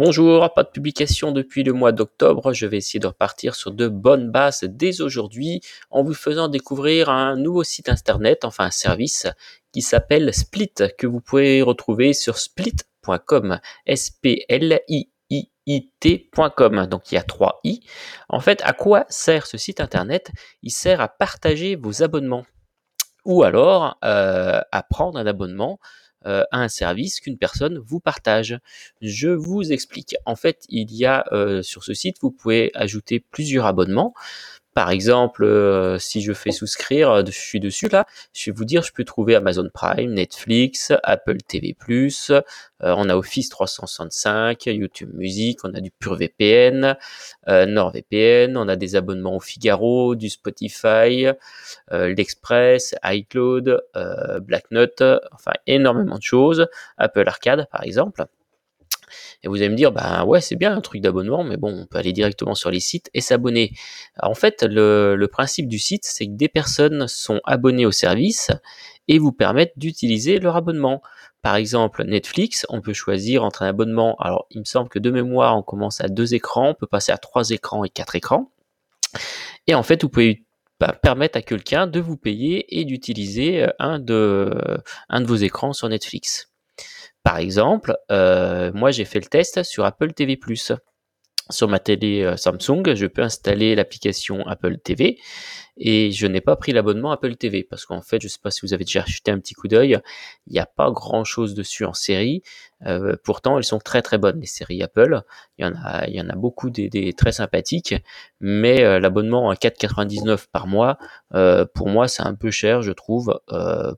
Bonjour, pas de publication depuis le mois d'octobre. Je vais essayer de repartir sur de bonnes bases dès aujourd'hui en vous faisant découvrir un nouveau site internet, enfin un service qui s'appelle Split que vous pouvez retrouver sur split.com. S P L I I I T.com. Donc il y a trois i. En fait, à quoi sert ce site internet? Il sert à partager vos abonnements ou alors euh, à prendre un abonnement euh, un service qu'une personne vous partage. Je vous explique. En fait, il y a euh, sur ce site, vous pouvez ajouter plusieurs abonnements. Par exemple, euh, si je fais souscrire, euh, je suis dessus là, je vais vous dire, je peux trouver Amazon Prime, Netflix, Apple TV+, euh, on a Office 365, YouTube Music, on a du PureVPN, euh, NordVPN, on a des abonnements au Figaro, du Spotify, l'Express, iCloud, Black Note, enfin énormément de choses, Apple Arcade par exemple. Et vous allez me dire, bah ouais, c'est bien un truc d'abonnement, mais bon, on peut aller directement sur les sites et s'abonner. En fait, le, principe du site, c'est que des personnes sont abonnées au service et vous permettent d'utiliser leur abonnement. Par exemple, Netflix, on peut choisir entre un abonnement. Alors, il me semble que de mémoire, on commence à deux écrans, on peut passer à trois écrans et quatre écrans. Et en fait, vous pouvez bah, permettre à quelqu'un de vous payer et d'utiliser de, un de vos écrans sur Netflix. Par exemple, euh, moi j'ai fait le test sur Apple TV+. Sur ma télé euh, Samsung, je peux installer l'application Apple TV et je n'ai pas pris l'abonnement Apple TV parce qu'en fait, je ne sais pas si vous avez déjà acheté un petit coup d'œil, il n'y a pas grand chose dessus en série. Euh, pourtant, elles sont très très bonnes les séries Apple. Il y en a, il y en a beaucoup des, des très sympathiques, mais l'abonnement à 4,99 par mois, pour moi, c'est un peu cher, je trouve,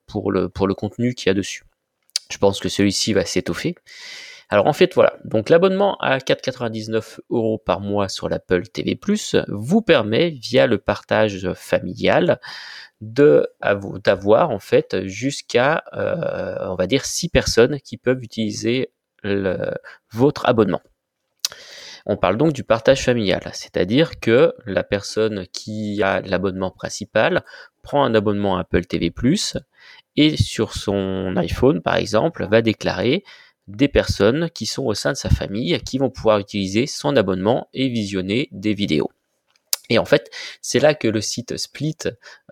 pour le pour le contenu qu'il y a dessus. Je pense que celui-ci va s'étoffer. Alors en fait voilà, donc l'abonnement à 4,99 euros par mois sur l'Apple TV Plus vous permet via le partage familial d'avoir en fait jusqu'à euh, on va dire 6 personnes qui peuvent utiliser votre abonnement. On parle donc du partage familial, c'est-à-dire que la personne qui a l'abonnement principal prend un abonnement Apple TV+, et sur son iPhone, par exemple, va déclarer des personnes qui sont au sein de sa famille qui vont pouvoir utiliser son abonnement et visionner des vidéos. Et en fait, c'est là que le site Split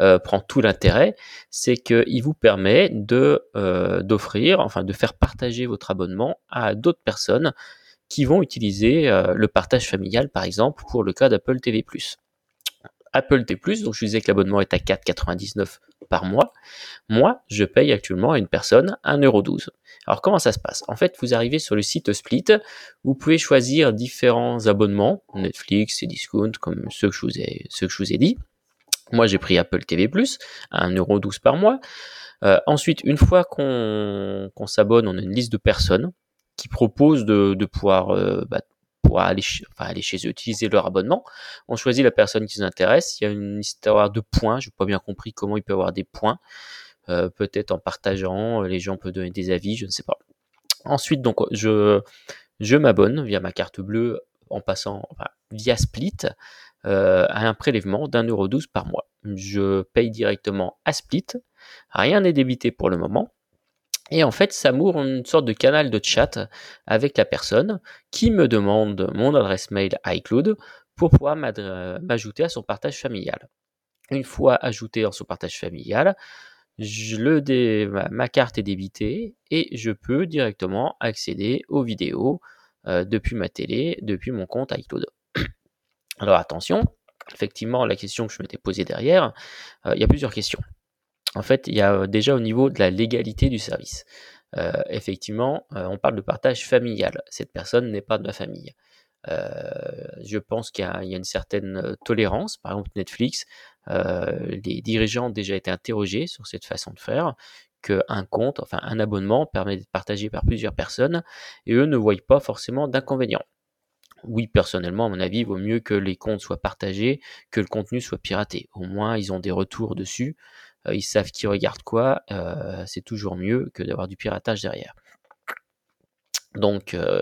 euh, prend tout l'intérêt, c'est qu'il vous permet de euh, d'offrir, enfin de faire partager votre abonnement à d'autres personnes qui vont utiliser euh, le partage familial, par exemple, pour le cas d'Apple TV+. Apple T+, donc je disais que l'abonnement est à 4,99 par mois. Moi, je paye actuellement à une personne 1,12€. Alors comment ça se passe? En fait, vous arrivez sur le site Split, vous pouvez choisir différents abonnements, Netflix et Discount, comme ceux que je vous ai, ceux que je vous ai dit. Moi, j'ai pris Apple TV+, à 1,12€ par mois. Euh, ensuite, une fois qu'on s'abonne, on a une liste de personnes qui proposent de, de pouvoir euh, bah, pour aller, enfin, aller chez eux, utiliser leur abonnement. On choisit la personne qui nous intéresse. Il y a une histoire de points. Je n'ai pas bien compris comment il peut avoir des points. Euh, peut-être en partageant, les gens peuvent donner des avis, je ne sais pas. Ensuite, donc, je, je m'abonne via ma carte bleue en passant via Split euh, à un prélèvement d'un euro douze par mois. Je paye directement à Split. Rien n'est débité pour le moment. Et en fait, ça m'ouvre une sorte de canal de chat avec la personne qui me demande mon adresse mail iCloud pour pouvoir m'ajouter à son partage familial. Une fois ajouté dans son partage familial, je le ma, carte est débitée et je peux directement accéder aux vidéos euh, depuis ma télé, depuis mon compte iCloud. Alors attention, effectivement, la question que je m'étais posée derrière, euh, il y a plusieurs questions en fait, il y a déjà au niveau de la légalité du service. Euh, effectivement, euh, on parle de partage familial. Cette personne n'est pas de ma famille. Euh, je pense qu'il y, y, a une certaine tolérance. Par exemple, Netflix, les dirigeants ont déjà été interrogés sur cette façon de faire, qu'un compte, enfin un abonnement, permet d'être partagé par plusieurs personnes, et eux ne voient pas forcément d'inconvénients. Oui, personnellement, à mon avis, il vaut mieux que les comptes soient partagés, que le contenu soit piraté. Au moins, ils ont des retours dessus. Euh, ils savent qui regarde quoi, euh, c'est toujours mieux que d'avoir du piratage derrière. Donc euh,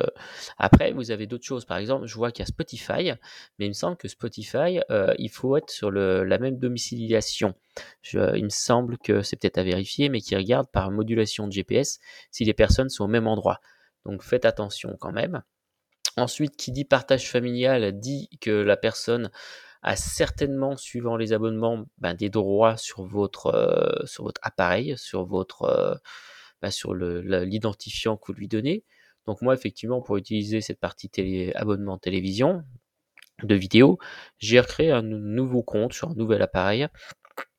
après, vous avez d'autres choses. Par exemple, je vois qu'il y a Spotify, mais il me semble que Spotify, il faut être sur la même domiciliation. il me semble que c'est peut-être à vérifier, mais qui regarde par modulation de GPS si les personnes sont au même endroit. Donc faites attention quand même. Ensuite, qui dit partage familial dit que la personne certainement, suivant les abonnements, ben, des droits sur votre, euh, sur votre appareil, sur votre, euh, ben, l'identifiant que vous lui donnez. Donc moi, effectivement, pour utiliser cette partie télé, abonnement télévision de vidéo, j'ai recréé un nouveau compte sur un nouvel appareil,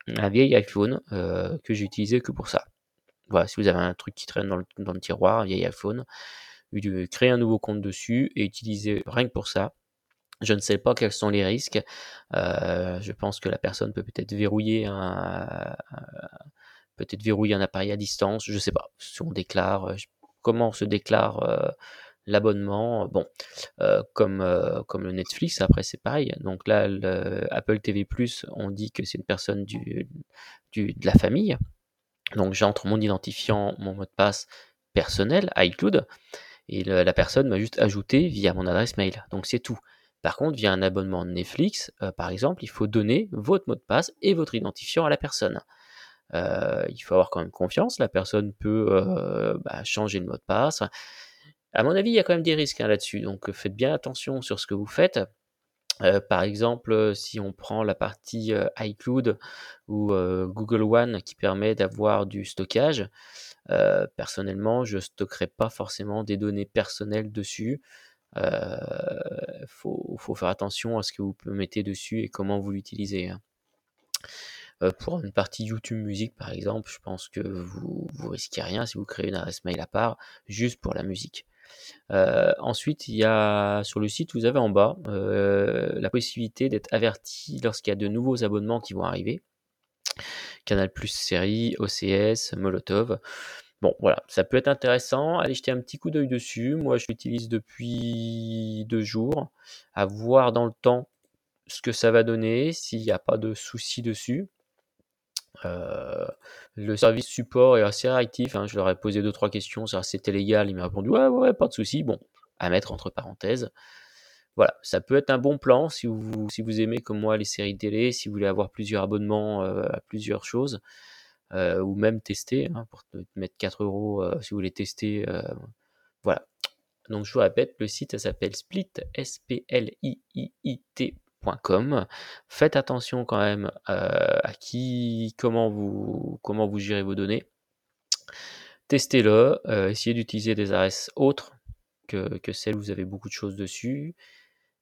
un vieil iPhone euh, que j'ai utilisé que pour ça. Voilà, si vous avez un truc qui traîne dans le, dans le tiroir, un vieil iPhone, créer un nouveau compte dessus et utiliser rien que pour ça. Je ne sais pas quels sont les risques. Euh, je pense que la personne peut peut-être verrouiller un, peut-être verrouiller un appareil à distance. Je ne sais pas. Si on déclare, euh, comment on se déclare euh, l'abonnement. Bon, comme comme le Netflix, après c'est pareil. Donc là, le Apple TV on dit que c'est une personne du, du de la famille. Donc j'entre mon identifiant, mon mot de passe personnel, iCloud et la personne m'a juste ajouté via mon adresse mail. Donc c'est tout. Par contre, via un abonnement Netflix, euh, par exemple, il faut donner votre mot de passe et votre identifiant à la personne. Euh, il faut avoir quand même confiance. La personne peut euh, bah, changer le mot de passe. À mon avis, il y a quand même des risques hein, là-dessus. Donc faites bien attention sur ce que vous faites. par exemple, si on prend la partie iCloud ou Google One qui permet d'avoir du stockage, personnellement, je stockerai pas forcément des données personnelles dessus. Il euh, faut, faire attention à ce que vous mettez dessus et comment vous l'utilisez. Hein. Euh, pour une partie YouTube musique par exemple, je pense que vous, vous risquez rien si vous créez une adresse mail à part, juste pour la musique. ensuite, il y a sur le site, vous avez en bas la possibilité d'être averti lorsqu'il y a de nouveaux abonnements qui vont arriver. Canal Plus série, OCS, Molotov. Bon, voilà, ça peut être intéressant. Allez jeter un petit coup d'œil dessus. Moi, je l'utilise depuis deux jours. À voir dans le temps ce que ça va donner, s'il n'y a pas de soucis dessus. Euh, le service support est assez réactif. Hein. Je leur ai posé deux trois questions, c'était légal. Il m'a répondu ouais ouais pas de soucis. Bon, à mettre entre parenthèses. Voilà, ça peut être un bon plan si vous, si vous aimez comme moi les séries télé, si vous voulez avoir plusieurs abonnements euh, à plusieurs choses, euh, ou même tester, hein, pour mettre 4 euros euh, si vous voulez tester. voilà. Donc je vous répète, le site s'appelle split, s p l i i t.com. Faites attention quand même à qui, comment vous, comment vous gérez vos données. Testez-le, essayez d'utiliser des adresses autres que, celles où vous avez beaucoup de choses dessus.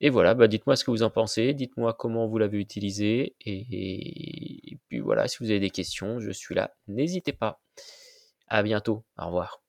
Et voilà, bah dites-moi ce que vous en pensez, dites-moi comment vous l'avez utilisé, et, et puis voilà, si vous avez des questions, je suis là, n'hésitez pas. À bientôt, au revoir.